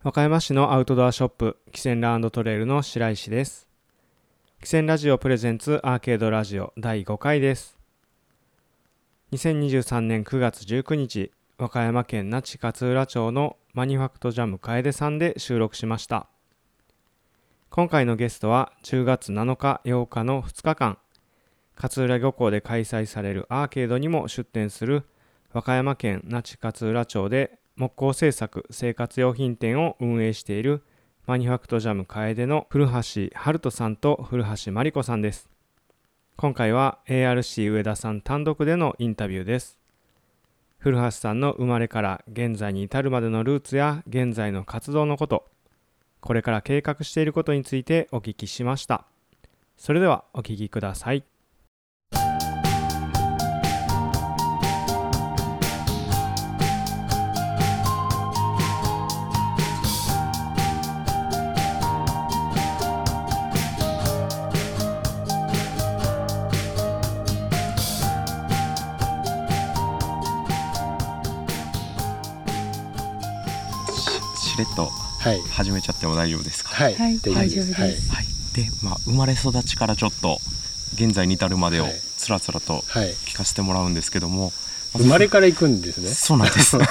和歌山市のアウトドアショップ、キセンランドトレイルの白石です。キセンラジオプレゼンツアーケードラジオ第5回です。2023年9月19日、和歌山県那智勝浦町のマニファクトジャム楓さんで収録しました。今回のゲストは10月7日8日の2日間、勝浦漁港で開催されるアーケードにも出店する和歌山県那智勝浦町で木工製作生活用品店を運営しているマニファクトジャム楓の古橋春人さんと古橋真理子さんです。今回は ARC 上田さん単独でのインタビューです。古橋さんの生まれから現在に至るまでのルーツや現在の活動のこと、これから計画していることについてお聞きしました。それではお聞きください。とはい。始めちゃっても大丈夫ですか？はい、はいで大丈夫です。はい。はい、で、まあ、生まれ育ちからちょっと現在に至るまでをはい。つらつらとはい、聞かせてもらうんですけども、生まれから行くんですね。そうなんです。で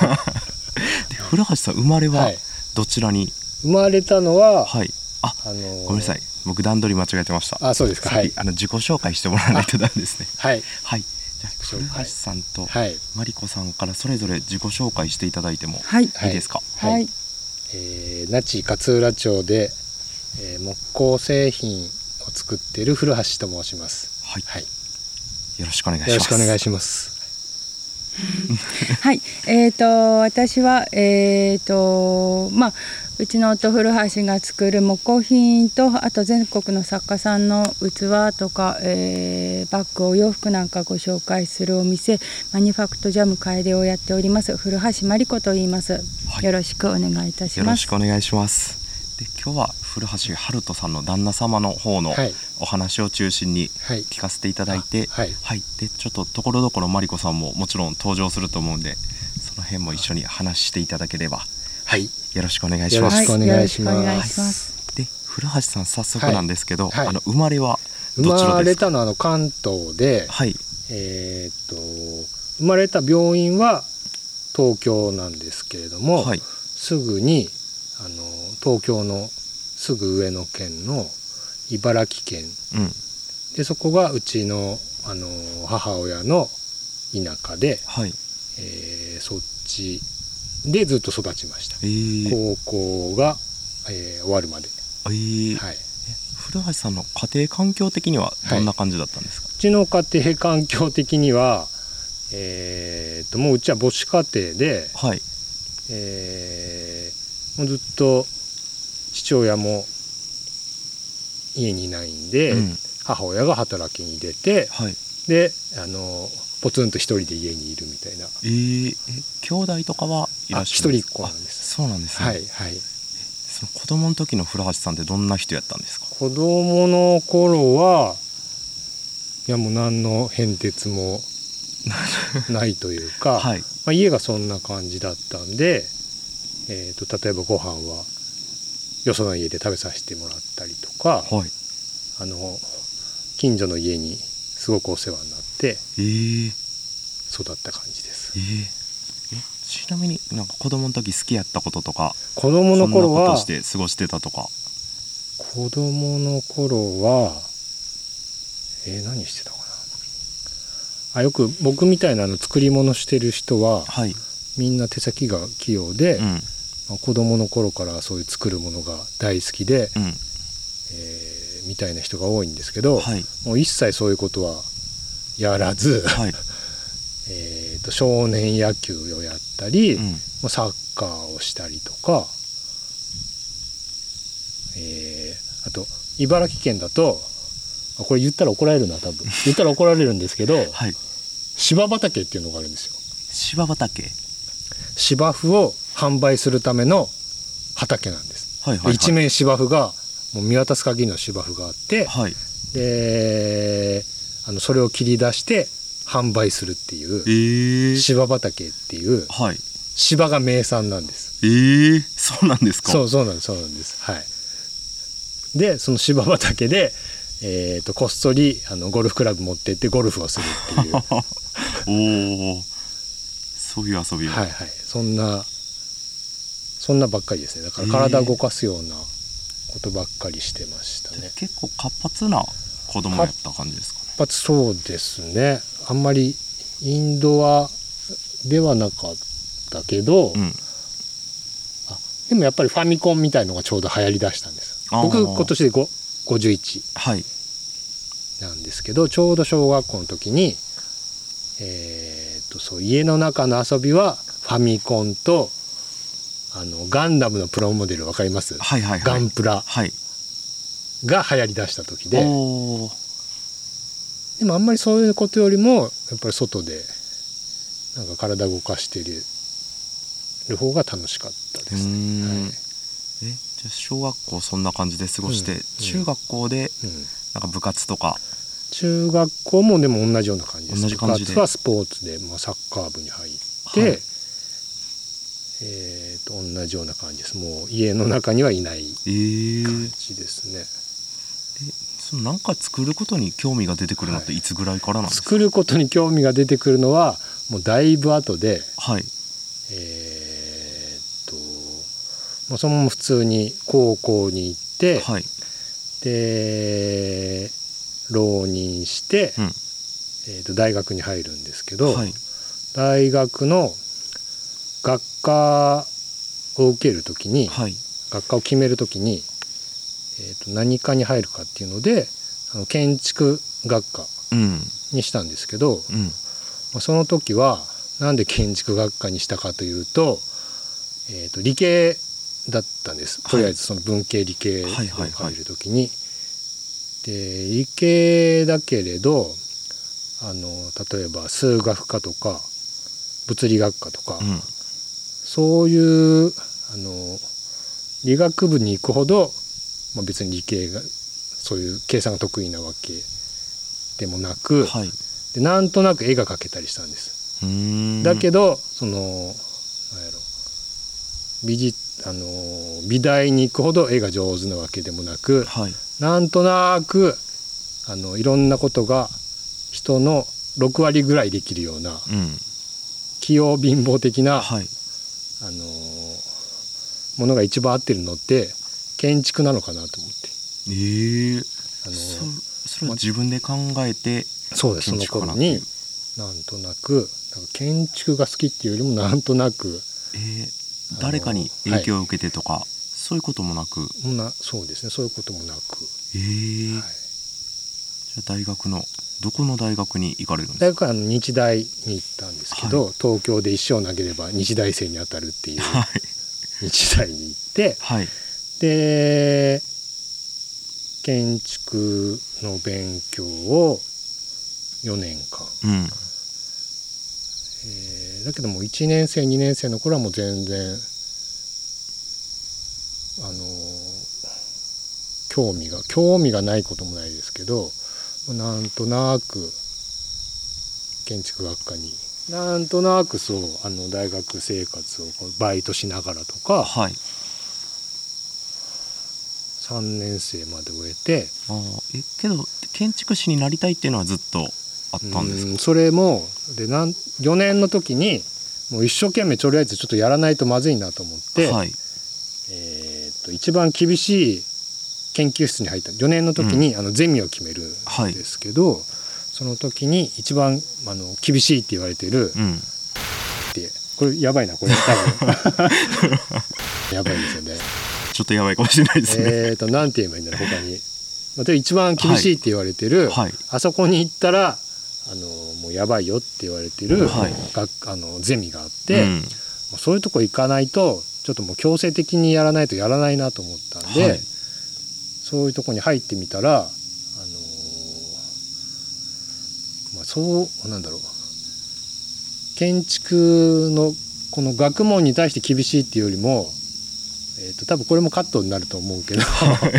古橋さん生まれははい。どちらに？生まれたのは、はい、ああのーごめんなさい。僕段取り間違えてました。あそうですか。はいさっきあの自己紹介してもらわないとダメですね。はい。はい。じゃあ古橋さんとはい。マリコさんからそれぞれ自己紹介していただいてもはい。いいですか？はい。はい。えー、那智勝浦町で、えー、木工製品を作っている古橋と申します。はい、はい。よろしくお願いします。よろしくお願いします。はい。えっ、と、私は、えっ、と、まあ、うちの夫古橋が作る木工品とあと全国の作家さんの器とか、えーバッグお洋服なんかご紹介するお店マニファクトジャム楓をやっております。古橋真理子と言います、はい。よろしくお願いいたしよろますしくお願いします。で今日は古橋春人さんの旦那様の方のはい。お話を中心にはい。聞かせていただいて、あはい。でちょっとところどころマリコさんももちろん登場すると思うんで、その辺も一緒に話していただければはい。よろしくお願いします。よろしくお願いします。で古橋さん早速なんですけど、はい。はい。あの生まれは生どちらまれですか？たのはあの関東で、はい。えーっと生まれた病院は東京なんですけれども、はい。すぐにあの東京のすぐ上の県の茨城県。うん。でそこがうちのあの母親の田舎で、はい。えーそっちでずっと育ちました。えー、高校が、えー終わるまで、えー。はい、う古橋さんの家庭環境的にはどんな感じだったんですか？ちの家庭環境的にはえーっともううちは母子家庭で、はい。えーもうずっと父親も家にいないんで、うん。母親が働きに出てはい。であのポツンと一人で家にいるみたいな。えー、え兄弟とかはいらあっしゃる一人っ子なんです。あそうなんですね、はいはい。その子供の時の古橋さんってどんな人やったんですか？子供の頃はいやもう何の変哲も ないというか、はい。まあ、家がそんな感じだったんで、えー、と例えばご飯はよその家で食べさせてもらったりとかはい。あの近所の家にすごくお世話になってえー、育った感じです。えー、えちなみになんか子供の時好きやったこととか子供の頃はして過ごしてたとか？子供の頃はえー何してたかな？あよく僕みたいなの作り物してる人ははい。みんな手先が器用で、うん。まあ子供の頃からそういう作るものが大好きで、うん。えーみたいな人が多いんですけど、はい。もう一切そういうことはやらず、はい。えーと少年野球をやったり、うん。もうサッカーをしたりとか、えーあと茨城県だとあこれ言ったら怒られるな多分。言ったら怒られるんですけどはい。芝畑っていうのがあるんですよ。芝畑？芝生を販売するための畑なんです、はいはいはい。一面芝生がもう見渡す限りの芝生があって、はい。であのそれを切り出して販売するっていうえー、芝畑っていうはい。芝が名産なんです。えー、そうなんですか？そうそうなんですそうなんです。はい。でその芝畑で、えー、とこっそりあのゴルフクラブ持ってってゴルフをするっていう。は おおそういう遊びを、いはい。そんなそんなばっかりですね。だから体を動かすようなことばっかりしてましたね、結構活発な子供やった感じですか？ねやっぱそうですね。あんまりインドアではなかったけど、うん。でもやっぱりファミコンみたいのがちょうど流行りだしたんです。僕今年で5 51はい。なんですけどちょうど小学校の時に、えー、とそう家の中の遊びはファミコンとあのガンダムのプロモデルわかります、はいはいはい。ガンプラはい。が流行りだした時ででもあんまりそういうことよりもやっぱり外でなんか体動かしてるる方が楽しかったですね。はい。えじゃあ小学校そんな感じで過ごして、うん。中学校でうん。なんか部活とか？中学校もでも同じような感じです。同じ感じで？部活はスポーツで、まあ、サッカー部に入って、はい。えー、と同じような感じです。もう家の中にはいないえー。感じですね、そのなんか作ることに興味が出てくるのってい。つぐらいからなんですか？作ることに興味が出てくるのはもうだいぶ後ではい。えー、ともうそのまま普通に高校に行って、はい。で浪人して、うん。えー、と大学に入るんですけど、はい。大学の学科を受ける時に、はい。学科を決める時に、えー、と何科に入るかっていうのであの建築学科うん。にしたんですけど、うん。まあその時はなんで建築学科にしたかというと,、えー、と理系だったんです、はい。とりあえずその文系理系に入る時に。で理系だけれどあの例えば数学科とか物理学科とか、うん。そういうあの理学部に行くほど、まあ、別に理系がそういう計算が得意なわけでもなく、はい。でなんとなく絵が描けたりしたんです。だけどそのなんやろ。美術あの美大に行くほど絵が上手なわけでもなくはい。なんとなくあのいろんなことが人の6割ぐらいできるようなうん。器用貧乏的な、はい。あのものが一番合ってるのって建築なのかなと思って。ええ。あのそそれは自分で考えてそうです。その頃になんとなくなんか建築が好きっていうよりもなんとなくえー誰かに影響を受けてとか、そういうこともなく。なそうですね。そういうこともなく、えーはい、じゃあ大学のどこの大学に行かれるんです大学はあの日大に行ったんですけど、東京で一生投げれば日大生に当たるっていうかはい。日大に行ってはいで建築の勉強を4年間、うん。えーだけども1年生2年生の頃はもう全然あのー興味が興味がないこともないですけどなんとなく建築学科になんとなくそうあの大学生活をバイトしながらとかはい3年生まで終えて。あーえけど建築士になりたいっていうのはずっとあったんですか？うんそれもでなん4年の時にもう一生懸命とりあえずちょっとやらないとまずいなと思って、はい。えーっと一番厳しい研究室に入った4年の時に、あのゼミを決めるんですけど、その時に一番あの厳しいって言われてるうん。ってこれやばいなこれ多分。やばいですよね。ちょっとやばいかもしれないですね、えーっとなんて言えばいいんだろう他に。まあで一番厳しいって言われてる、はい。あそこに行ったらあのもうやばいよって言われてる、はい。学あのゼミがあって、うん。そういうとこ行かないとちょっともう強制的にやらないとやらないなと思ったんで、はい。そういうとこに入ってみたらあのーまあそうなんだろう。建築のこの学問に対して厳しいっていうよりも、えー、と多分これもカットになると思うけど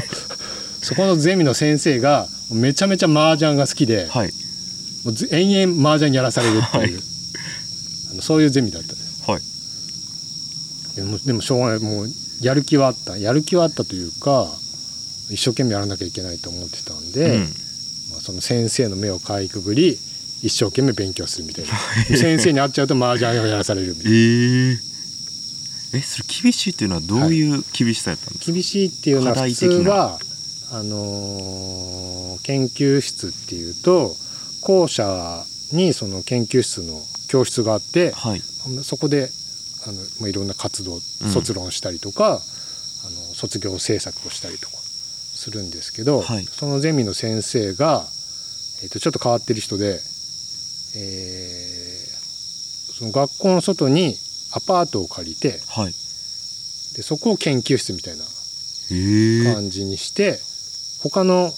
そこのゼミの先生がめちゃめちゃ麻雀が好きで、はい。もうず延々麻雀やらされるっていう、はい。あのそういうゼミだったんです。はい。でもでもしょうがないもうやる気はあった。やる気はあったというか一生懸命やらなきゃいけないと思ってたんで、うん。まあ、その先生の目をかいくぐり一生懸命勉強するみたいな。先生に会っちゃうと麻雀をやらされるみたいな。えー、えそれ厳しいっていうのはどういう厳しさやったんですか、厳しいっていうのは普通はあのー研究室っていうと校舎にその研究室の教室があってはい。そこであの、まあ、いろんな活動うん。卒論したりとか、あの卒業制作をしたりとかするんですけど、はい。そのゼミの先生が、えー、とちょっと変わってる人で、えーその学校の外にアパートを借りてはい。でそこを研究室みたいなえ。ー、感じにして、他の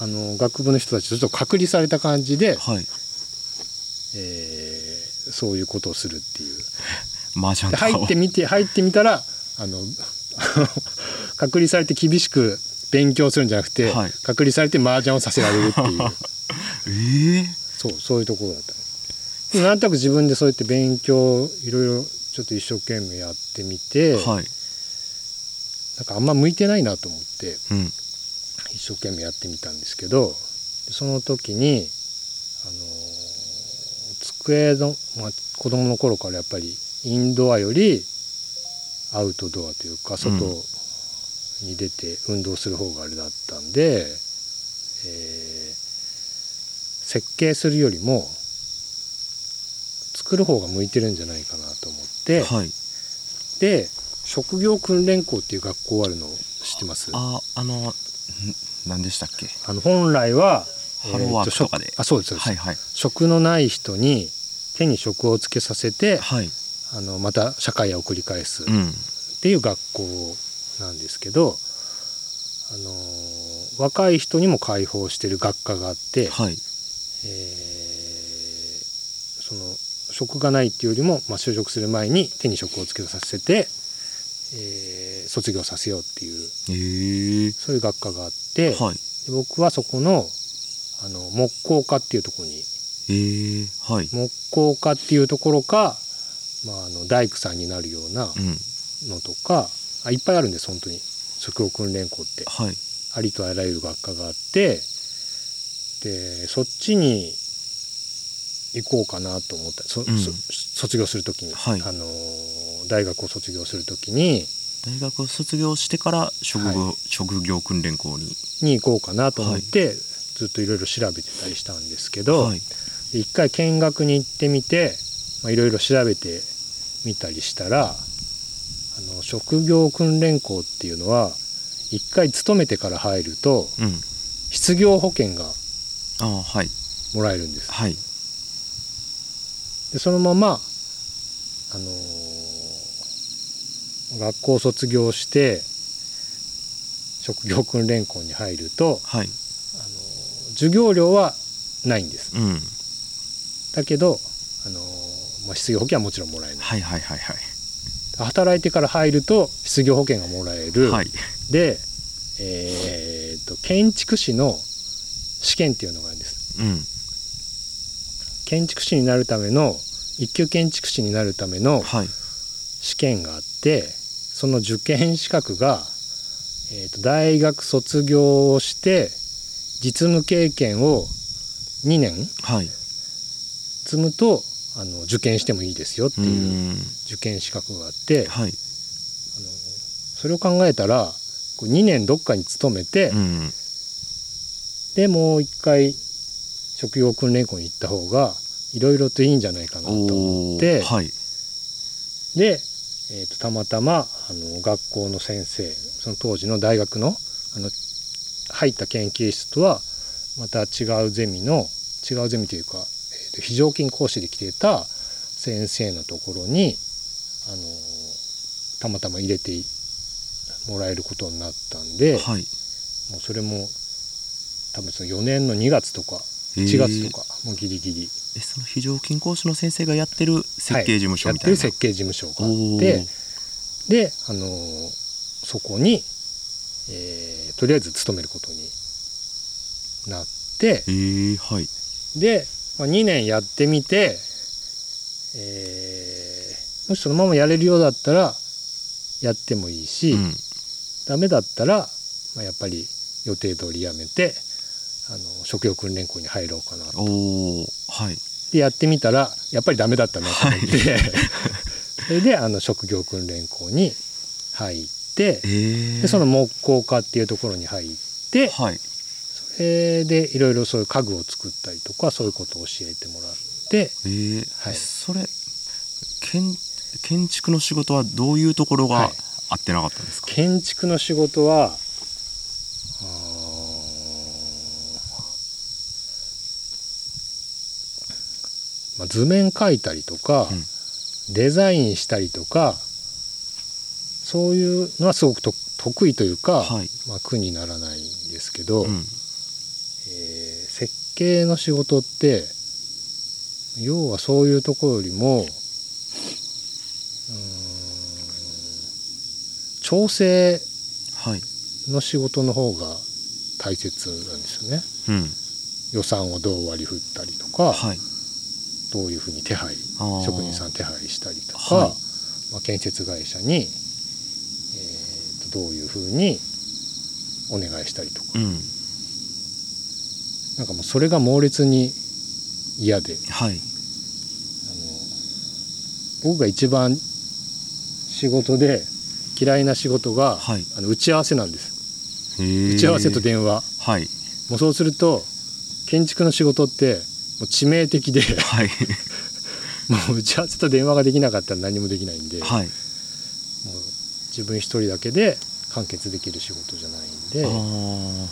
あの学部の人たちとちょっと隔離された感じで、はい。えーそういうことをするっていう。入ってみて入ってみたらあの 隔離されて厳しく勉強するんじゃなくて、はい。隔離されて麻雀をさせられるっていう。えー、そうそういうところだった。でなんとなく自分でそうやって勉強いろいろちょっと一生懸命やってみて、はい。なんかあんま向いてないなと思ってうん。一生懸命やってみたんですけどその時にあの机の、まあ、子供の頃からやっぱりインドアよりアウトドアというか外に出て運動する方があれだったんで、えー設計するよりも作る方が向いてるんじゃないかなと思って、はい。で職業訓練校っていう学校あるの知ってます？ああのん何でしたっけ？あの本来はハローワークとかで。えーあそうですそうです、はいはい。職のない人に手に職をつけさせてはい。あのまた社会へ送り返すっうん。ていう学校なんですけど、あのー若い人にも開放してる学科があって、はい。えーその職がないっていうよりも、まあ、就職する前に手に職をつけさせて、えー卒業させようっていうえー、そういう学科があって、はい。で僕はそこのあの木工科っていうところにえー、はい。木工科っていうところか、まあ、あの大工さんになるようなうん。のとかあいっぱいあるんです本当に。職業訓練校って。はい。ありとあらゆる学科があってでそっちに行こうかなと思った。そ、うん。そ卒業する時に、はい。あの大学を卒業する時に。大学を卒業してから職業,、は職業訓練校に。に行こうかなと思って、ずっといろいろ調べてたりしたんですけど、はい。で一回見学に行ってみてまあいろいろ調べてみたりしたらあの職業訓練校っていうのは一回勤めてから入るとうん。失業保険がもらえるんです。はいでそのまま、あのー学校を卒業して職業訓練校に入ると、はい。あのー授業料はないんです。うん。だけど、あのーまあ、失業保険はもちろんもらえない。はいはいはいはい。働いてから入ると失業保険がもらえる、はい。で、えーと建築士の試験っていうのがあるんです。うん建築士になるための一級建築士になるためのはい。試験があってその受験資格が、えーと大学卒業をして実務経験を2年はい。積むとあの受験してもいいですよってういうん。受験資格があってはい。それを考えたらこう2年どっかに勤めて、うん。でもう一回職業訓練校に行った方がいろいろといいんじゃないかなと思おってーはい。で、えー、とたまたまあの学校の先生その当時の大学のあの入った研究室とはまた違うゼミの違うゼミというか、えーと非常勤講師で来ていた先生のところにあのたまたま入れてもらえることになったんで、はい。もうそれも多分その4年の2月とかへー1月とかもうギリギリ。えその非常勤講師の先生がやってる設計事務所みたいな、やってる設計事務所があおってー。で、あのーそこに、えーとりあえず勤めることになって。えー、はい。で、まあ、2年やってみて、えーもしそのままやれるようだったらやってもいいし、うん。ダメだったら、まあ、やっぱり予定通りやめてあの職業訓練校に入ろうかなと。はい。でやってみたらやっぱりダメだったなと思って、それであの職業訓練校に入ってええでその木工科っていうところに入ってはい。それでいろいろそういう家具を作ったりとかそういうことを教えてもらってえー。はい。それ建建築の仕事はどういうところがはい。合ってなかったんですか、建築の仕事はまあ、図面描いたりとか、うん。デザインしたりとかそういうのはすごくと得意というか、はい。まあ、苦にならないんですけど、うん。えー設計の仕事って要はそういうところよりも調整はい。の仕事の方が大切なんですよね。うん。予算をどう割り振ったりとか、はいどういうふうに手配職人さん手配したりとか、はい。まあ、建設会社に、えーとどういうふうにお願いしたりとか、うん。なんかもうそれが猛烈に嫌で。はい。あの僕が一番仕事で嫌いな仕事が、はい。あの打ち合わせなんです。打ち合わせと電話。はい。もうそうすると建築の仕事ってもう致命的で。はい。もう打ち合わせと電話ができなかったら何もできないんで、もうはい自分一人だけで完結できる仕事じゃないんあでー。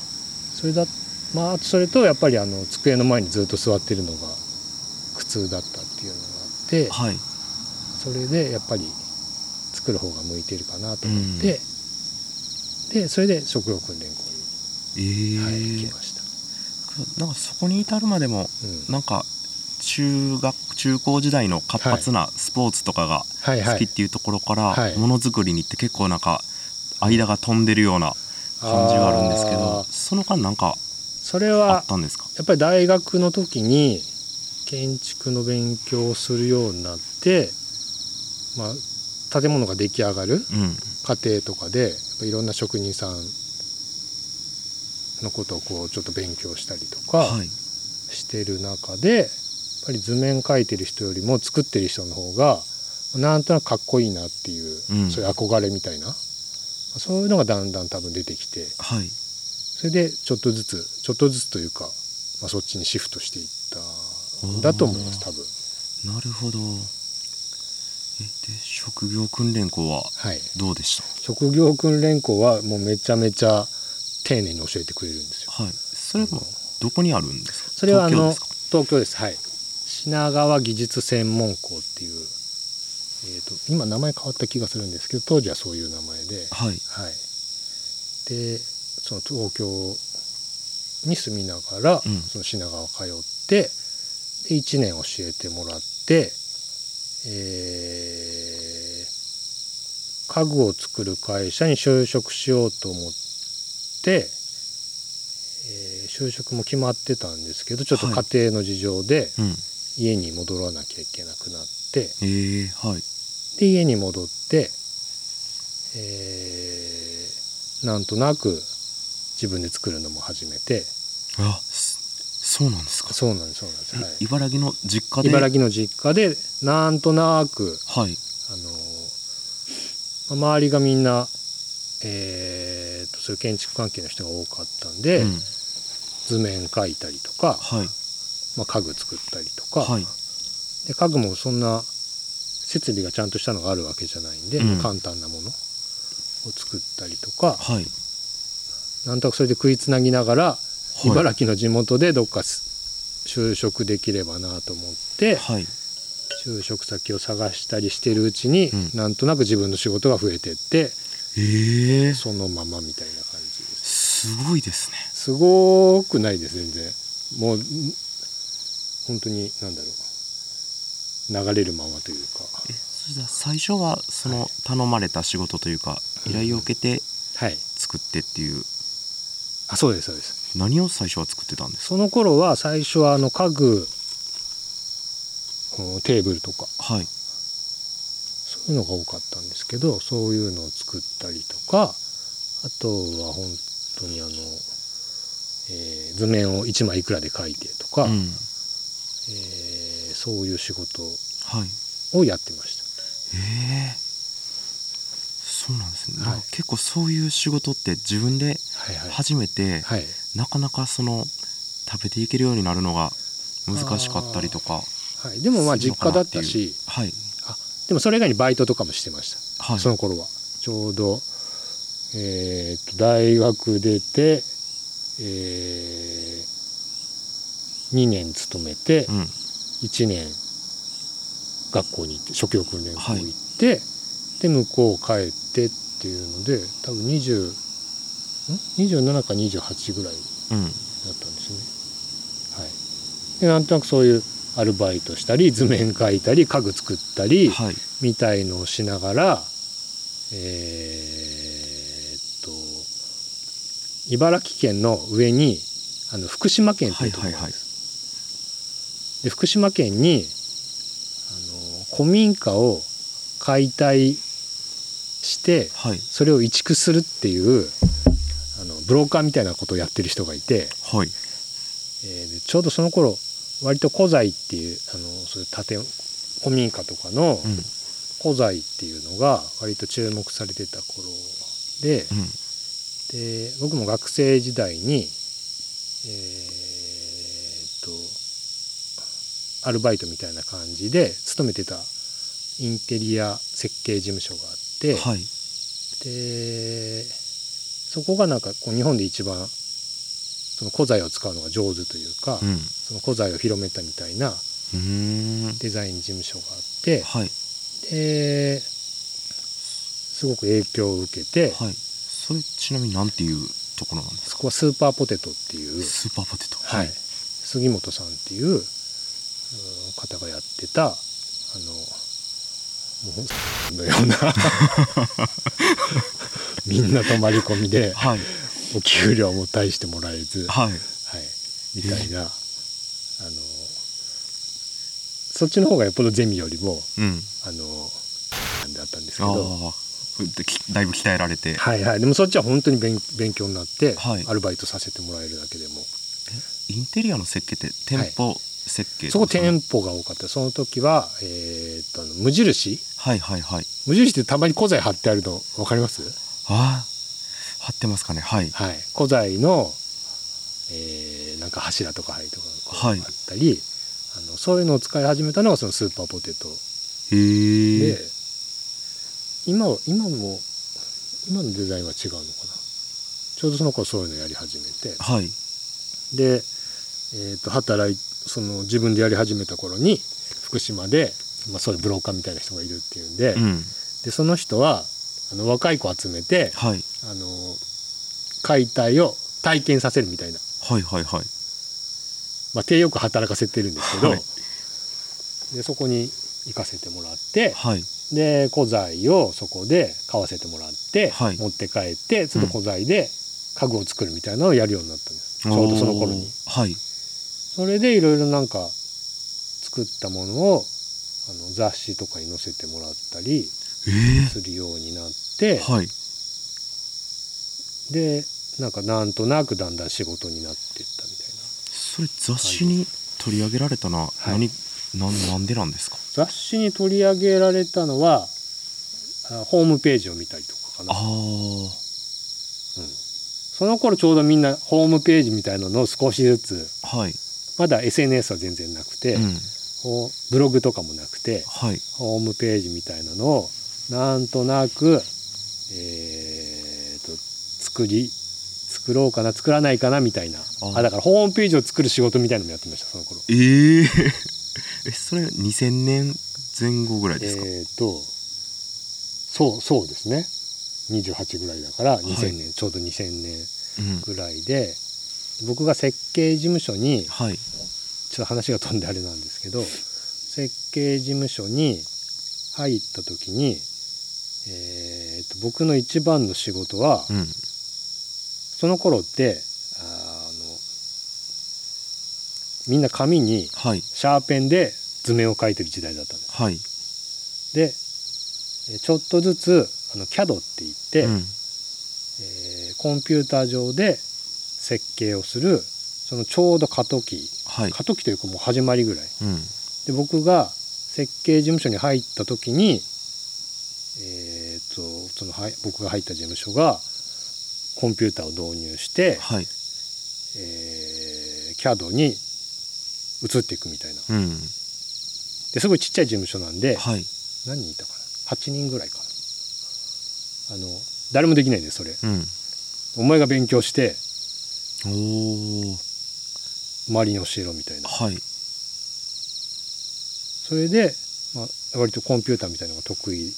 それだまあそれとやっぱりあの机の前にずっと座ってるのが苦痛だったっていうのがあって。はい。それでやっぱり作る方が向いてるかなと思って、でそれで職業訓練校えに、ー。はい、来ました。なんかそこに至るまでもうん。なんか中学中高時代の活発なスポーツとかが好きっていうところからはい。ものづくりに行って結構なんか間が飛んでるような感じがあるんですけあどーその間なんかそれあはったんですか？やっぱり大学の時に建築の勉強をするようになって、まあ、建物が出来上がるうん。過程とかでやっぱいろんな職人さんのことをこうちょっと勉強したりとかはい。してる中で、やっぱり図面描いてる人よりも作ってる人の方がなんとなくかっこいいなっていう、うん。そういう憧れみたいなそういうのがだんだん多分出てきてはい。それでちょっとずつちょっとずつというか、まあ、そっちにシフトしていったんだと思います多分。なるほど。えで職業訓練校ははい、どうでした？職業訓練校はもうめちゃめちゃ丁寧に教えてくれるんですよ。はい。それもどこにあるんですか？それはあの東京ですか？東京です。はい。品川技術専門校っていう、えー、と今名前変わった気がするんですけど当時はそういう名前で、はい。はい、でその東京に住みながら、うん。その品川通ってで1年教えてもらって、えー家具を作る会社に就職しようと思って、えー就職も決まってたんですけどちょっとはい。家庭の事情でうん。家に戻らなきゃいけなくなって、えー、はい。で家に戻って、えーなんとなく自分で作るのも始めて。あそそうなんですか。そうなんですそうなんです、はい。え茨城の実家で？茨城の実家でなんとなくはい。あの周りがみんな、えーとそういう建築関係の人が多かったんで、うん。図面描いたりとか、はい。まあ、家具作ったりとか、はい。で家具もそんな設備がちゃんとしたのがあるわけじゃないんで、うん簡単なものを作ったりとか。はい。なんとなくそれで食いつなぎながら、はい。茨城の地元でどっかす就職できればなと思って、はい。就職先を探したりしてるうちに、うん。なんとなく自分の仕事が増えてってええ。そのままみたいな感じです。すごいですね。すごくないです全然。もうん本当に何だろう。流れるままというか。えそれじゃあ最初はその頼まれた仕事というか依頼を受けてはい。作ってっていう。あそうですそうです。何を最初は作ってたんですか？その頃は最初はあの家具うんテーブルとか。はいいうのが多かったんですけどそういうのを作ったりとかあとは本当にあの、えー図面を1枚いくらで描いてとか、うん。えーそういう仕事はい。をやってました。ええそうなんですね、はい。結構そういう仕事って自分ではいはい。初めて、はい。なかなかその食べていけるようになるのが難しかったりとかはい、でもまあ実家だったしはい。あでもそれ以外にバイトとかもしてました、はい。その頃は。ちょうど、えーと大学出て、え2年勤めてうん。1年学校に行って初級訓練校行って、で向こう帰ってっていうので多分20ん？27か28ぐらいうん。だったんですね。はい、でなんとなくそういうアルバイトしたり図面描いたり家具作ったりはい。みたいのをしながらえーっと茨城県の上にあの福島県っていうところがあるんです。で福島県にあの古民家を解体してはい。それを移築するっていうあのブローカーみたいなことをやってる人がいて、はい。えーでちょうどその頃割と古材っていうあのそういう建古民家とかのうん。古材っていうのが割と注目されてた頃で,、うん。で僕も学生時代にえーっとアルバイトみたいな感じで勤めてたインテリア設計事務所があって、はい。でそこがなんかこう日本で一番その古材を使うのが上手というか、うん。その古材を広めたみたいなデザイン事務所があってはい。ですごく影響を受けて、はい。それちなみになんていうところなんですか？そこはスーパーポテトっていう、スーパーポテト。はい、杉本さんっていううん方がやってたあのもうのような みんな泊まり込みではいお給料も大してもらえず、はい。はい、みたいな、あのそっちの方がよっぽどゼミよりもうん。あのなんであったんですけあどだいぶ鍛えられて。はいはい。でもそっちは本当に勉勉強になって、はい。アルバイトさせてもらえるだけでも。インテリアの設計って店舗設計そこ舗店舗が多かった。その時は、えーっと無印？はいはいはい。無印ってたまに古材貼ってあるの分かります？ああ貼ってますかね？はい。はい。古材の、えーなんか柱とか灰とかあったり、あのそういうのを使い始めたのがそのスーパーポテト。へえで今は今も今のデザインは違うのかな？ちょうどその頃そういうのやり始めて。はい。で、えー、と働いその自分でやり始めた頃に福島で、まあ、そういうブローカーみたいな人がいるっていうんで,、うん。でその人はあの若い子集めてはい。あの解体を体験させるみたいな、はいはいはい。まあ、手よく働かせてるんですけど、はい。でそこに行かせてもらってはい。で古材をそこで買わせてもらって、はい。持って帰ってその古材で家具を作るみたいなのをやるようになったんです、ちょうどその頃に。はい。それでいろいろなんか作ったものをあの雑誌とかに載せてもらったりえするようになって、えはい。でなんかなんとなくだんだん仕事になっていったみたいな。それ雑誌に取り上げられたのは何、なんなんでなんですか？雑誌に取り上げられたのはあホームページを見たりとかかな。ああその頃ちょうどみんなホームページみたいなのを少しずつはい。まだ SNS は全然なくて、うん。ブログとかもなくてはい。ホームページみたいなのをなんとなく、えー、と作り作ろうかな作らないかなみたいな。ああ。だからホームページを作る仕事みたいなのもやってましたその頃。え ええそれ2000年前後ぐらいですか、えっ、とそうそうですね。28ぐらいだからい。2000年、ちょうど2000年うんぐらいで僕が設計事務所にはい。ちょっと話が飛んであれなんですけど設計事務所に入った時に、えーと僕の一番の仕事は、うん。その頃ってあのみんな紙にはい。シャーペンで図面を描いてる時代だったんです。はい。でえーちょっとずつあの CAD って言って、うん。えーコンピューター上で設計をするそのちょうど過渡期はい。過渡期というかもう始まりぐらい。うん。で僕が設計事務所に入った時にそのはい僕が入った事務所がコンピューターを導入して、はい。えー CAD に移っていくみたいな。うん。ですごいちっちゃい事務所なんではい。何人いたかな？8人ぐらいかな。あの誰もできないんですそれ。うん。お前が勉強して周りに教えろみたいな。はい。それで、まあ、割とコンピューターみたいなのが得意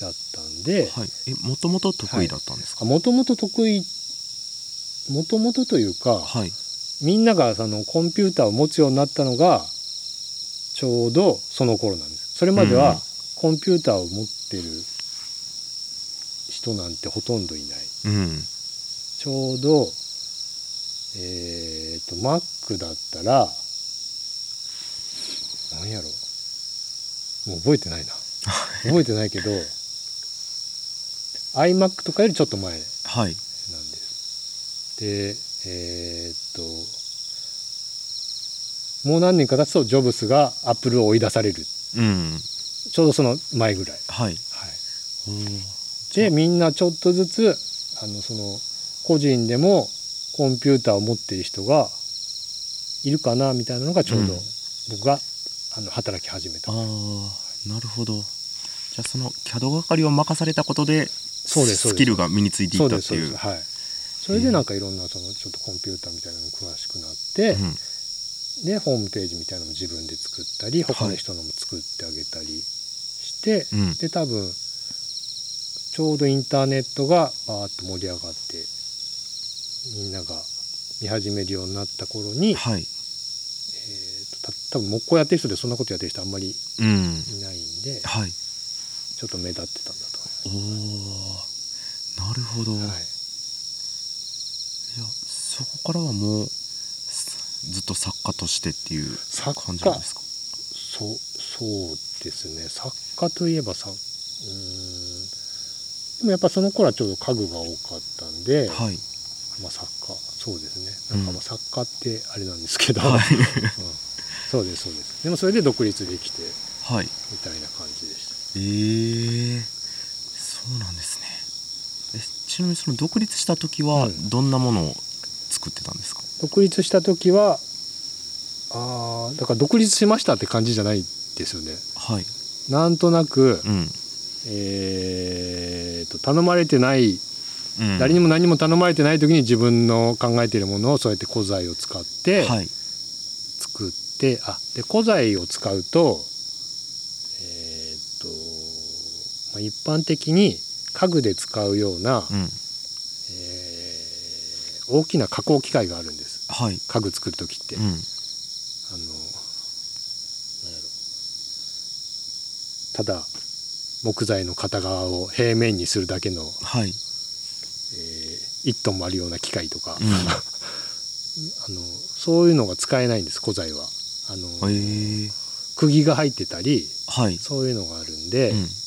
だったんではい。えもともと得意だったんですか？もともと得意もともとというかはい。みんながそのコンピューターを持つようになったのがちょうどその頃なんです。それまでうん。はコンピューターを持ってる人なんてほとんどいない。うん。ちょうどえっ、と Mac だったら何やろ。もう覚えてないな。覚えてないけど iMac とかよりちょっと前なんではい。すでえっ、ともう何年か経つとジョブスがアップルを追い出される。うん。ちょうどその前ぐらい、はい。はい、でみんなちょっとずつあのその個人でもコンピューターを持っている人がいるかなみたいなのがちょうどうん。僕が、あの働き始めた。ああなるほど。じゃあその CAD 係を任されたことでスキルが身についていったっていう。はい。それでなんかいろんなそのちょっとコンピューターみたいなのに詳しくなって、うん。でホームページみたいなのも自分で作ったり他の人のも作ってあげたりして、うん。で多分ちょうどインターネットがバーッと盛り上がってみんなが見始めるようになった頃に、はい。えーとた多分木工やってる人でそんなことやってる人あんまりうん。いないんではい。ちょっと目立ってたんだとおおなるほど、思い。い、やそこからはもうすずっと作家としてっていう作感じなんですか？そうそうですね。作家といえばさうーん。でもやっぱその頃はちょうど家具が多かったんで、はい。まあ、作家。そうですね。なんかうんまあ作家ってあれなんですけど、はい。うん。そうですそうです。でもそれで独立できてはい。みたいな感じでした。えー、そうなんですね。えちなみにその独立した時はうんどんなものを作ってたんですか、独立した時はあーだから独立しましたって感じじゃないですよね。はい。なんとなく、うん、えーと頼まれてないうん、誰にも何も頼まれてない時に自分の考えているものをそうやって古材を使ってはい。作って、あで古材を使うとえーっと、まあ、一般的に家具で使うような、うん。えー大きな加工機械があるんです。はい。家具作る時って。うん。あのただ木材の片側を平面にするだけの、はい。え1トンもあるような機械とか、うん。あのそういうのが使えないんです古材は。あの、えー、釘が入ってたりはい。そういうのがあるんで、うん。えー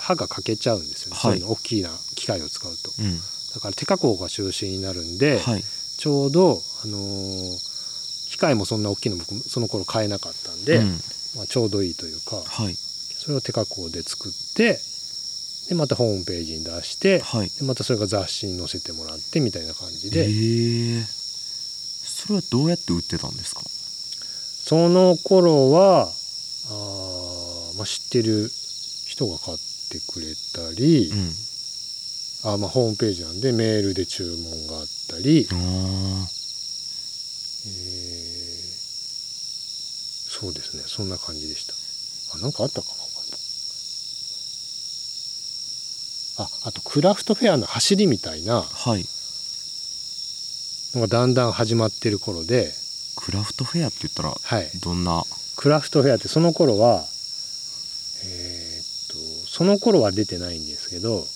と刃が欠けちゃうんですよね、はい。そういうの大きな機械を使うと。うん。だから手加工が中心になるんで、はい。ちょうど、あのー機械もそんな大きいの僕その頃買えなかったんで、うん。まあ、ちょうどいいというかはい。それを手加工で作ってでまたホームページに出してはい。でまたそれが雑誌に載せてもらってみたいな感じえで、ー、それはどうやって売ってたんですか？その頃はあー、まあ、知ってる人が買ってくれたり、うん。あーまあホームページなんでメールで注文があったり、えーそうですね。そんな感じでした。あなんかあったかな。ああとクラフトフェアの走りみたいな。はい。のがだんだん始まってる頃で、クラフトフェアって言ったらはい、どんな？クラフトフェアってその頃はその頃は出てないんですけど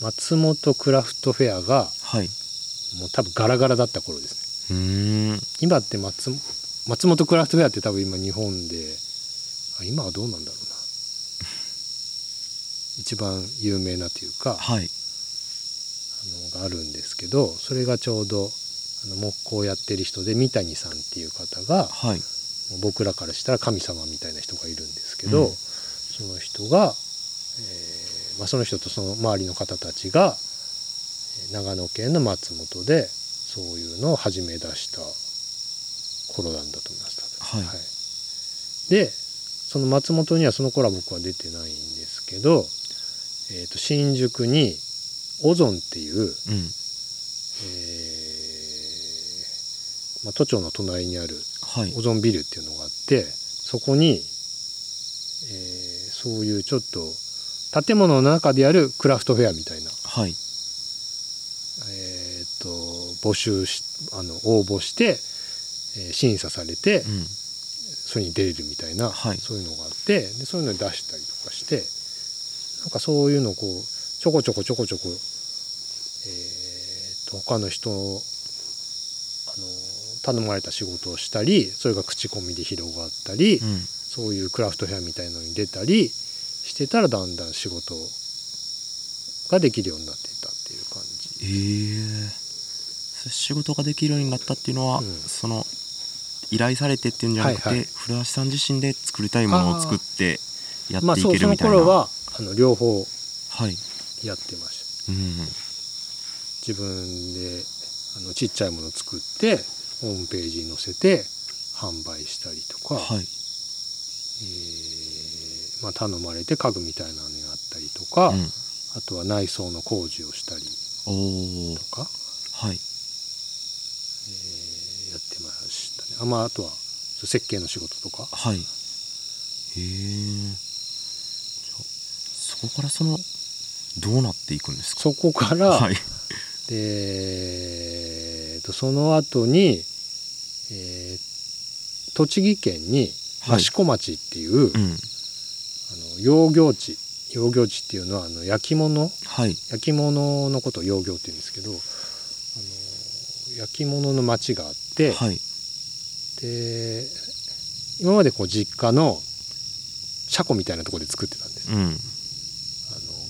松本クラフトフェアがはい。もう多分ガラガラだった頃ですね。今って松松本クラフトフェアって多分今日本であ今はどうなんだろうな。一番有名なというかはい。あのがあるんですけどそれがちょうどあの木工やってる人で三谷さんっていう方がはい。僕らからしたら神様みたいな人がいるんですけど、うん。その人が、えーまあ、その人とその周りの方たちがえー長野県の松本でそういうのを始め出した頃なんだと思います。多分はい。でその松本にはその頃は僕は出てないんですけど、えー、と新宿にオゾンっていう、うん。えーまあ、都庁の隣にあるはい。オゾンビルっていうのがあってそこに、えーそういうちょっと建物の中でやるクラフトフェアみたいな、はい。えー、と募集しあの応募して、えー審査されて、うん。それに出れるみたいな、はい。そういうのがあってでそういうのに出したりとかしてなんかそういうのをこうちょこちょこちょこちょこ、えー、と他の人あの頼まれた仕事をしたりそれが口コミで広がったり、うん。そういうクラフトフェアみたいのに出たりしてたらだんだん仕事ができるようになっていったっていう感じ。え。え仕事ができるようになったっていうのは、うん。その依頼されてっていうんじゃなくて、はいはい。古橋さん自身で作りたいものを作ってやっていけるみたいな、頃はあの両方はい、やってました。うん、自分であのちっちゃいものを作ってホームページに載せて販売したりとか、はい。えーまあ、頼まれて家具みたいなのにあったりとか、うん。あとは内装の工事をしたりとか、はい。えーやってましたね。あ,、まあ、あとは設計の仕事とか。はい。へえそこからそのどうなっていくんですか？そこから、はい。でえーとその後に、えー栃木県にはい益子町っていう、うんあの養業地養業地っていうのはあの焼き物はい。焼き物のことを養業って言うんですけどあの焼き物の町があって、はい。で今までこう実家の車庫みたいなところで作ってたんです、うん。あの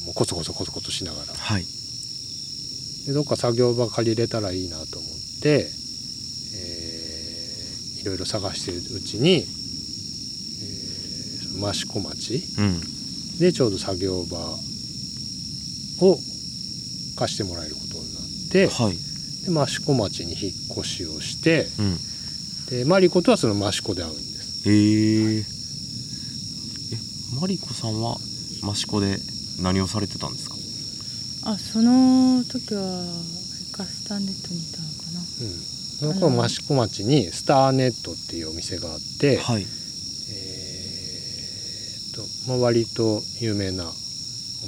もうコツコツコツコツしながら。はい。でどっか作業場借りれたらいいなと思って、えーいろいろ探してるうちに、益子町。うん。でちょうど作業場を貸してもらえることになって、はい。で益子町に引っ越しをして。うん。でマリコとはその益子で会うんです。へええマリコさんは益子で何をされてたんですか？あその時はガスタンネットにいたのかな。うん、その頃益子町にスターネットっていうお店があって、はいまあ、割と有名なお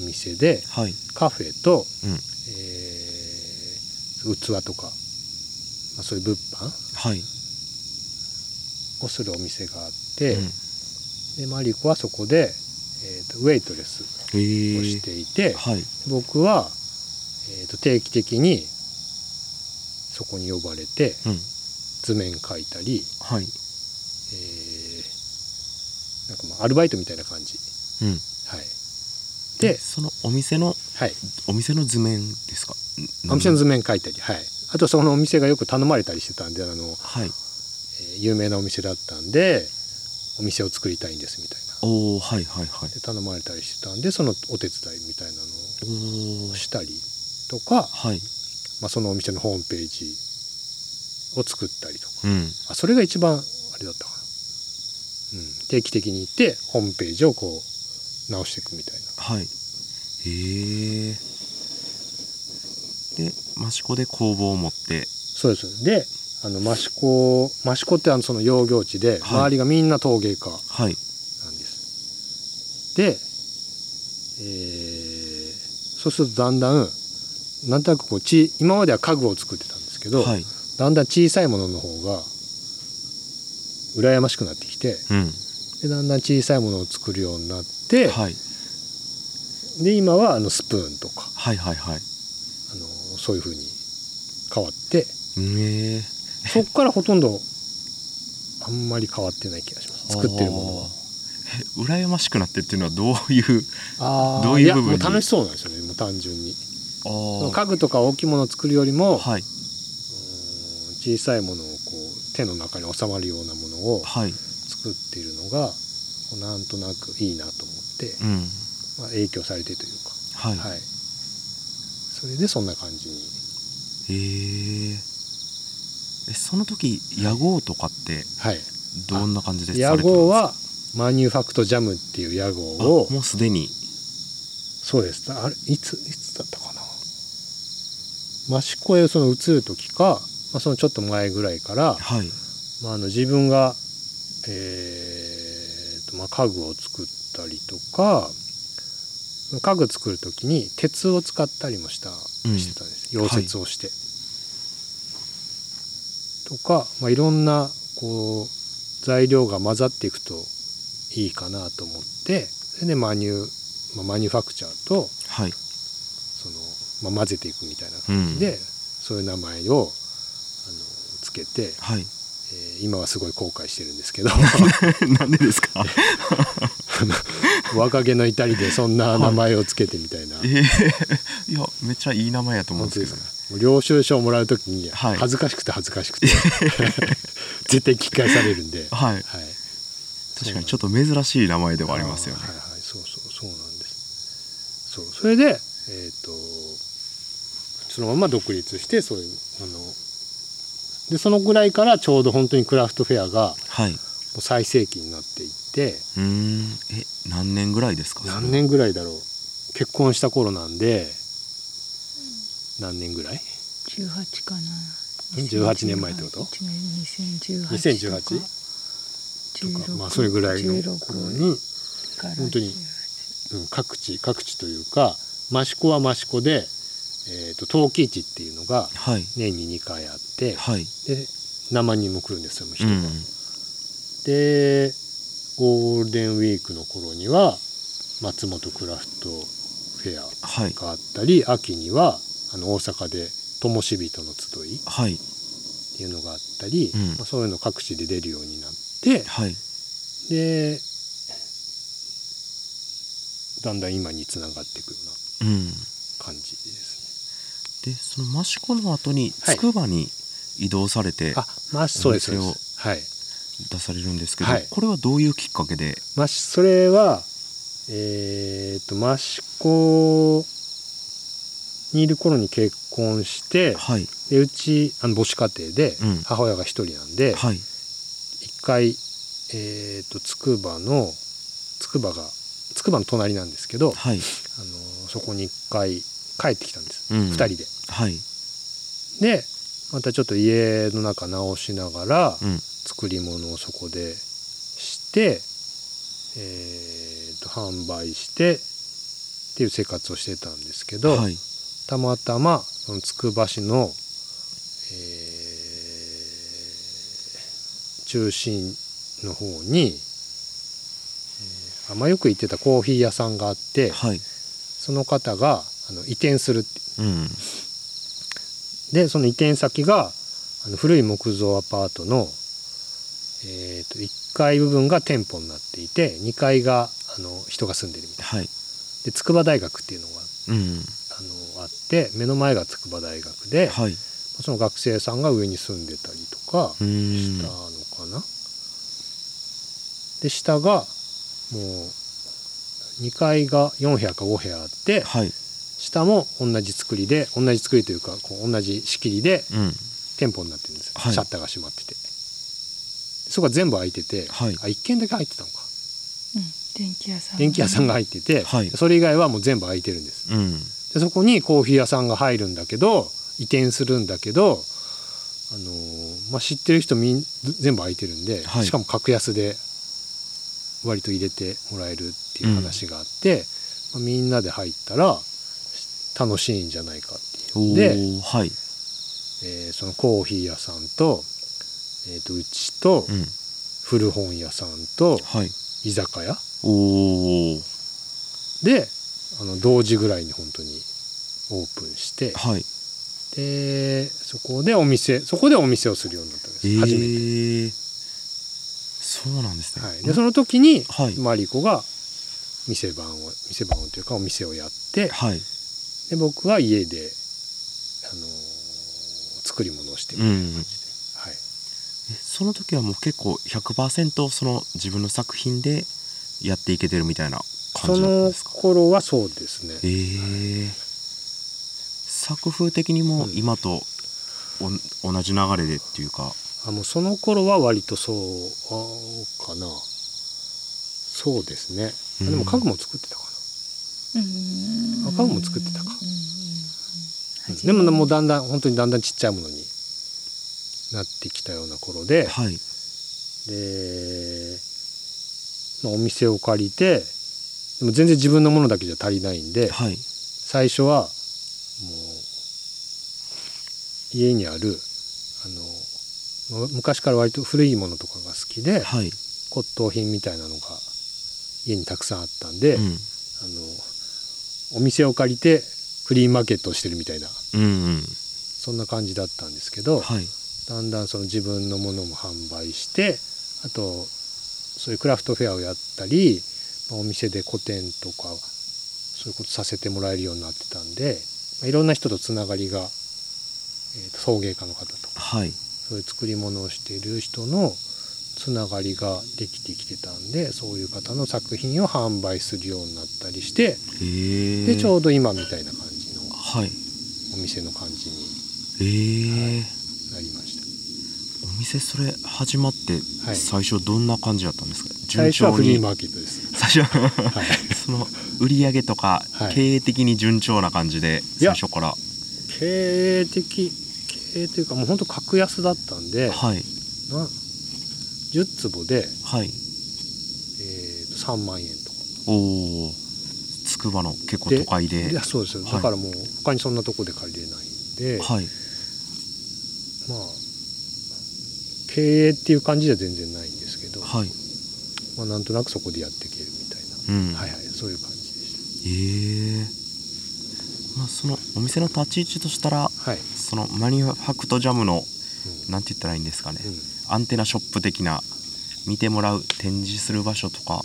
店ではい。カフェと、うん。えー器とか、まあ、そういう物販はい。をするお店があって、うん。でマリコはそこで、えーとウェイトレスをしていて、はい。僕は、えーと定期的にそこに呼ばれてうん。図面描いたり、はい。えーなんかまあアルバイトみたいな感じ。うん。はい、で、そのお店のはい、お店の図面ですか？んお店の図面描いたり、はい、あとそのお店がよく頼まれたりしてたんであの、はい。えー有名なお店だったんでお店を作りたいんですみたいな。おおはいはいはい。で頼まれたりしてたんでそのお手伝いみたいなのをしたりとか、はい。まあ、そのお店のホームページを作ったりとか。うん。あそれが一番あれだったかな、うん、定期的に行ってホームページをこう直していくみたいな。はい。へえで益子で工房を持って。そうです。であの益子益子ってあのその養業地ではい。周りがみんな陶芸家なんはいです。で、えーそうするとだんだんなんとなくこうち今までは家具を作ってたんですけど、はい。だんだん小さいものの方が羨ましくなってきてうんでだんだん小さいものを作るようになって、はい。で今はあのスプーンとかはいはいはい。あのそういう風に変わってええそこからほとんどあんまり変わってない気がします。作ってるものは。羨ましくなってっていうのはどういう あーどういう部分に？やもう楽しそうなんですよねもう単純に。家具とか大きいものを作るよりも、はい。小さいものをこう手の中に収まるようなものをはい作っているのがなんとなくいいなと思って、うん。まあ、影響されてというか、はい、はい、それでそんな感じに。へええその時屋号とかってはい。どんな感じで屋号はマニュファクトジャムっていう屋号をもうすでに。そうです。あれいついつだったかな？益子へその移る時か、まあ、そのちょっと前ぐらいから、はい。まあ、あの自分が、えーとまあ、家具を作ったりとか家具作る時に鉄を使ったりもした、うん。してたんです。溶接をして。とか、まあ、いろんなこう材料が混ざっていくといいかなと思ってそれでマニュ、まあ、マニュファクチャーとはい。その、まあ、混ぜていくみたいな感じで、そういう名前をあのつけて、はいえー今はすごい後悔してるんですけど。なんでですか？若気の至りでそんな名前をつけてみたいな、えー、いやめっちゃいい名前やと思うんですけど。領収書をもらう時にはい。恥ずかしくて恥ずかしくて、絶対聞き返されるんで、はい。はい、確かにちょっと珍しい名前ではありますよね。はいはいそうそうそうなんです。そうそれでえっ、とそのまま独立してそういうあのでそのぐらいからちょうど本当にクラフトフェアが最盛期になっていってうーん。え何年ぐらいですか？何年ぐらいだろう。結婚した頃なんで何年ぐらい？18かな。18年前ってこと？違う2018 2018とか。とかまあそれぐらいの16頃に、本当にうん、各地各地というか益子は益子で、えー、と陶器市っていうのがはい。年に2回あってはい。で何万人も来るんですよ人が。うん。でゴールデンウィークの頃には松本クラフトフェアはい。があったり秋にはあの大阪で灯火人の集いっはい。ていうのがあったり、うん。まあ、そういうの各地で出るようになってはい。でだんだん今につながっていくようなうん。感じですでその益子の後にはいつくばに移動されてね。あまあそうですそ。はい。出されるんですけど、はいこれはどういうきっかけで？まあそれはえっ、と益子にいる頃に結婚してはいでうちあの母子家庭でうん母親が一人なんで、はい一回えっ、とつくばのつくばがつくばの隣なんですけど、はいあのそこに一回帰ってきたんです、うん。二人で。はい。でまたちょっと家の中直しながらうん。作り物をそこでして、えーと販売してっていう生活をしてたんですけど、はい。たまたまそのつくば市の、えー中心の方に、えーあまあよく行ってたコーヒー屋さんがあってはい。その方があの移転するって。うん。でその移転先があの古い木造アパートの、えー、と1階部分が店舗になっていて2階があの人が住んでるみたいはい。で筑波大学っていうのがうん。あのあって目の前が筑波大学で、はい。その学生さんが上に住んでたりとかしたのかな。で下がもう2階が4部屋か5部屋あってはい下も同じ作りで同じ作りというかこう同じ仕切りでうん。店舗になってるんですよ、はい。シャッターが閉まってて。そこが全部開いてて、はい。あ1軒だけ入ってたのか。うん。電気屋さん電気屋さんが入ってて、はい。それ以外はもう全部開いてるんですうん。でそこにコーヒー屋さんが入るんだけど移転するんだけど、あのーまあ、知ってる人みん全部開いてるんで、はい。しかも格安で割と入れてもらえるっていう話があって、まあ、みんなで入ったら楽しいんじゃないかっていおう。んで、ーはい。えーそのコーヒー屋さんと,、えーとうちとうん。古本屋さんとはい。居酒屋。であの同時ぐらいに本当にオープンして。はい。でそこでお店そこでお店をするようになったんです、え初めて。ー、そうなんですね、はい、でその時に、はい。マリコが店番を店番をというかお店をやってはいで僕は家で、あのー作り物をしてみうん。たいな感じで、はい、えその時はもう結構100%その自分の作品でやっていけてるみたいな感そじだったんのですか？頃はそうですね。ええ作風的にもうん。今とお同じ流れでっていうか。あもうその頃は割とそうあかな。そうですね、あでも家具も作ってたかうん。あ家具も作ってたか。でももうだんだん本当にだんだんちっちゃいものになってきたような頃で、はい。で、まあ、お店を借りてでも全然自分のものだけじゃ足りないんではい。最初はもう家にあるあのむ昔から割と古いものとかが好きではい。骨董品みたいなのが家にたくさんあったんで、うん。あのお店を借りてフリーマーケットをしてるみたいな。うんうん。そんな感じだったんですけど、はい。だんだんその自分のものも販売してあとそういうクラフトフェアをやったりまあお店で個展とかそういうことさせてもらえるようになってたんで、まあいろんな人とつながりが、えーと送迎家の方とかはい。そういう作り物をしている人のつながりができてきてたんでそういう方の作品を販売するようになったりしてええでちょうど今みたいな感じのはい。お店の感じにええなりました。お店それ始まってはい。最初どんな感じだったんですか、最初はフリーーマーケットです。最初は。い。その売り上げとかはい。経営的に順調な感じで最初から。経営的経営というかもうほんと格安だったんで、はい。な10坪で、はい。えー、と3万円とか。おお筑波の結構都会で。いやそうですよ。はい。だからもう他にそんなとこで借りれないんで、はい。まあ経営っていう感じじゃ全然ないんですけど、はい。まあ、なんとなくそこでやっていけるみたいな、うん。はいはいそういう感じでしええまあそのお店の立ち位置としたらたはい、そのマニファクトジャムのうん。なんて言ったらいいんですかね、うんアンテナショップ的な見てもらう展示する場所とか。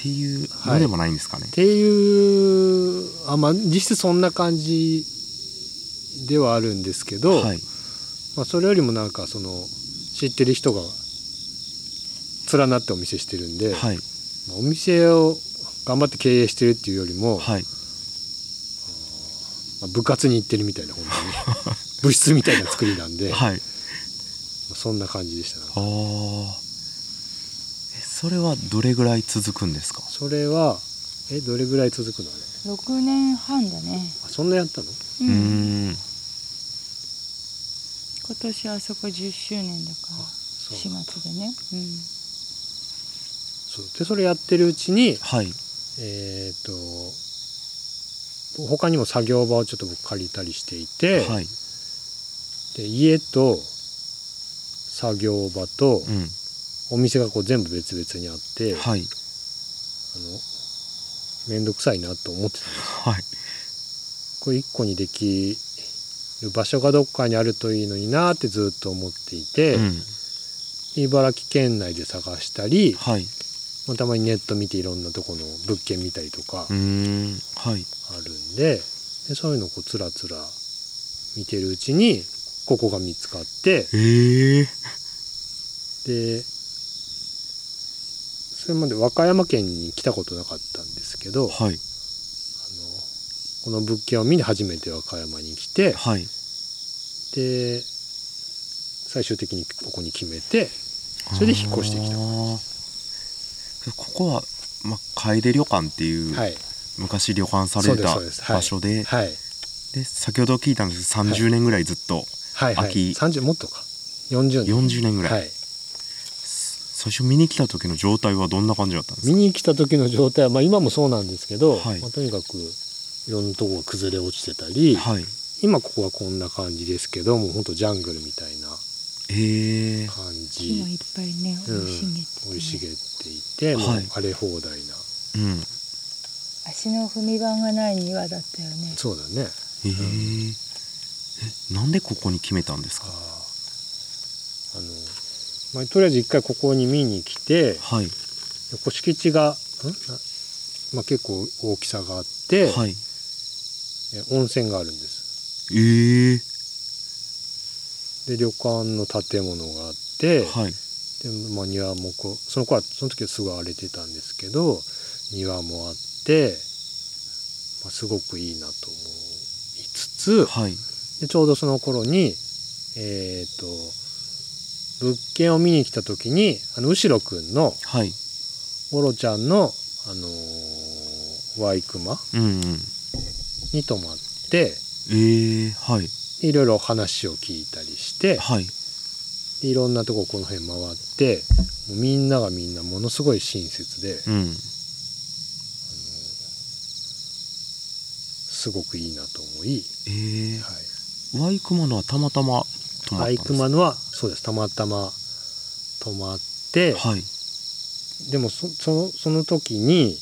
っていうのでもないんですかね。っ、ていうあまあ実質そんな感じではあるんですけど、はい。まあ、それよりもなんかその知ってる人が連なってお店してるんで、はい。まあお店を頑張って経営してるっていうよりも、はい。まあ部活に行ってるみたいな本当に。部室みたいな作りなんで、まはい。あそんな感じでしたねああえそれはどれぐらい続くんですか？それはえどれぐらい続くの？あれ。6年半だね、あそんなやったの？うん。今年あそこ10周年だからそう。4月でね、うん、そう。でそれやってるうちにはい。えっ、と他にも作業場をちょっと僕借りたりしていて、はい。で家と作業場とうん。お店がこう全部別々にあって、はい。あの面倒くさいなと思ってたんです。はい。これ一個にできる場所がどっかにあるといいのになってずっと思っていて、うん。茨城県内で探したり、はい。まあたまにネット見ていろんなとこの物件見たりとかうーん。はい。あるんででそういうのをこうつらつら見てるうちにここが見つかってええ。でそれまで和歌山県に来たことなかったんですけどあのはいこの物件を見に初めて和歌山に来てはい。で最終的にここに決めてそれで引っ越してきたあーここは、まあ、楓旅館っていう、はい。昔旅館された場所で,、はい。で先ほど聞いたんですけど30年ぐらいずっと、はいはい。秋。30もっとか。40年。40年ぐらい、はい。最初見に来た時の状態はどんな感じだったんですか？見に来た時の状態は、まあ、今もそうなんですけど、はい。まあ、とにかくいろんなとこが崩れ落ちてたり、はい。今ここはこんな感じですけどもうほんとジャングルみたいなええ感木もじいっぱいねうん。生い茂っててね、生い茂っていて、もうはい。荒れ放題な。うん。足の踏み場がない庭だったよね。そうだね。えええなんでここに決めたんですあかー。あのまあ、とりあえず一回ここに見に来てはい。横敷地がまあ、結構大きさがあって、はい。え温泉があるんです。ええで旅館の建物があって、はい。でまあ、庭もこうその子はその時はすごい荒れてたんですけど庭もあって、まあ、すごくいいなと思いつつはいでちょうどその頃にえっ、と物件を見に来た時にあの後ろくんのはい。オロちゃんの、あのーワイクマうんうん。に泊まってええはい。でいろいろ話を聞いたりしてはい。でいろんなとここの辺回ってみんながみんなものすごい親切でうん。すごくいいなと思い、ええはい、ワイクマのはたまたま泊まったんですクマのはそうです。たまたま泊まって、はい。でもそそのその時に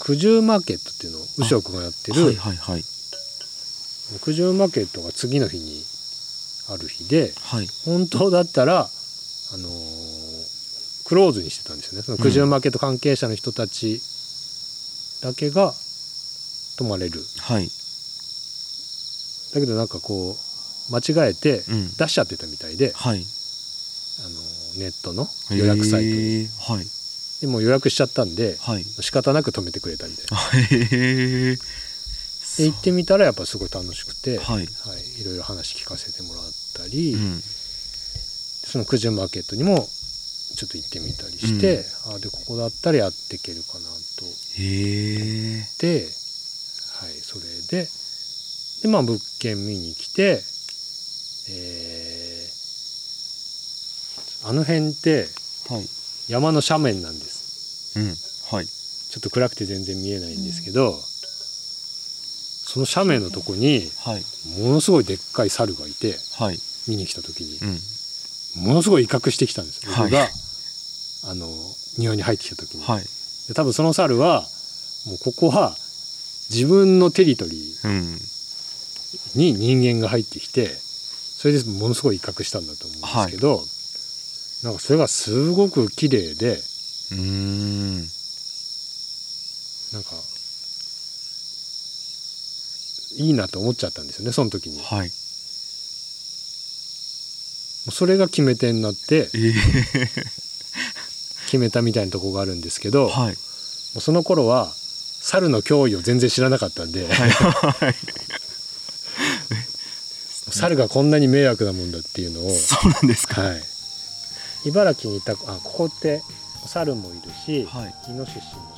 九十マーケットっていうのを右翼がやってる、はいはいはい。九十マーケットが次の日にある日ではい。本当だったら、あのークローズにしてたんですよね。その九十マーケット関係者の人たちだけが泊まれる。はいだけどなんかこう間違えてうん。出しちゃってたみたいで、はい。あのーネットの予約サイトに。はい。でもう予約しちゃったんではい。仕方なく止めてくれたみたいな。で行ってみたらやっぱすごい楽しくて、はい。い、ろいろ話聞かせてもらったり、うん。その九十マーケットにもちょっと行ってみたりして、あでここだったらやっていけるかなとへえで、はい、それでで、まあ、物件見に来て、えーあの辺ってはい。山の斜面なんです。うん。はい。ちょっと暗くて全然見えないんですけど、その斜面のとこにはい。ものすごいでっかい猿がいてはい。見に来た時にうん。ものすごい威嚇してきたんです僕が、はい。あの庭に入ってきた時に、はい。で多分その猿はもうここは自分のテリトリー。うんに人間が入ってきてそれでものすごい威嚇したんだと思うんですけど、なんかそれがすごく綺麗でうーんなんかいいなと思っちゃったんですよねその時にもはい。うそれが決め手になってえ決めたみたいなとこがあるんですけど、ー、はい。もうその頃は猿の脅威を全然知らなかったんで、はい。はい。猿がこんなに迷惑なもんだっていうのを、そうなんですか。はい、茨城にいたあここって猿もいるし、はい。イノシシも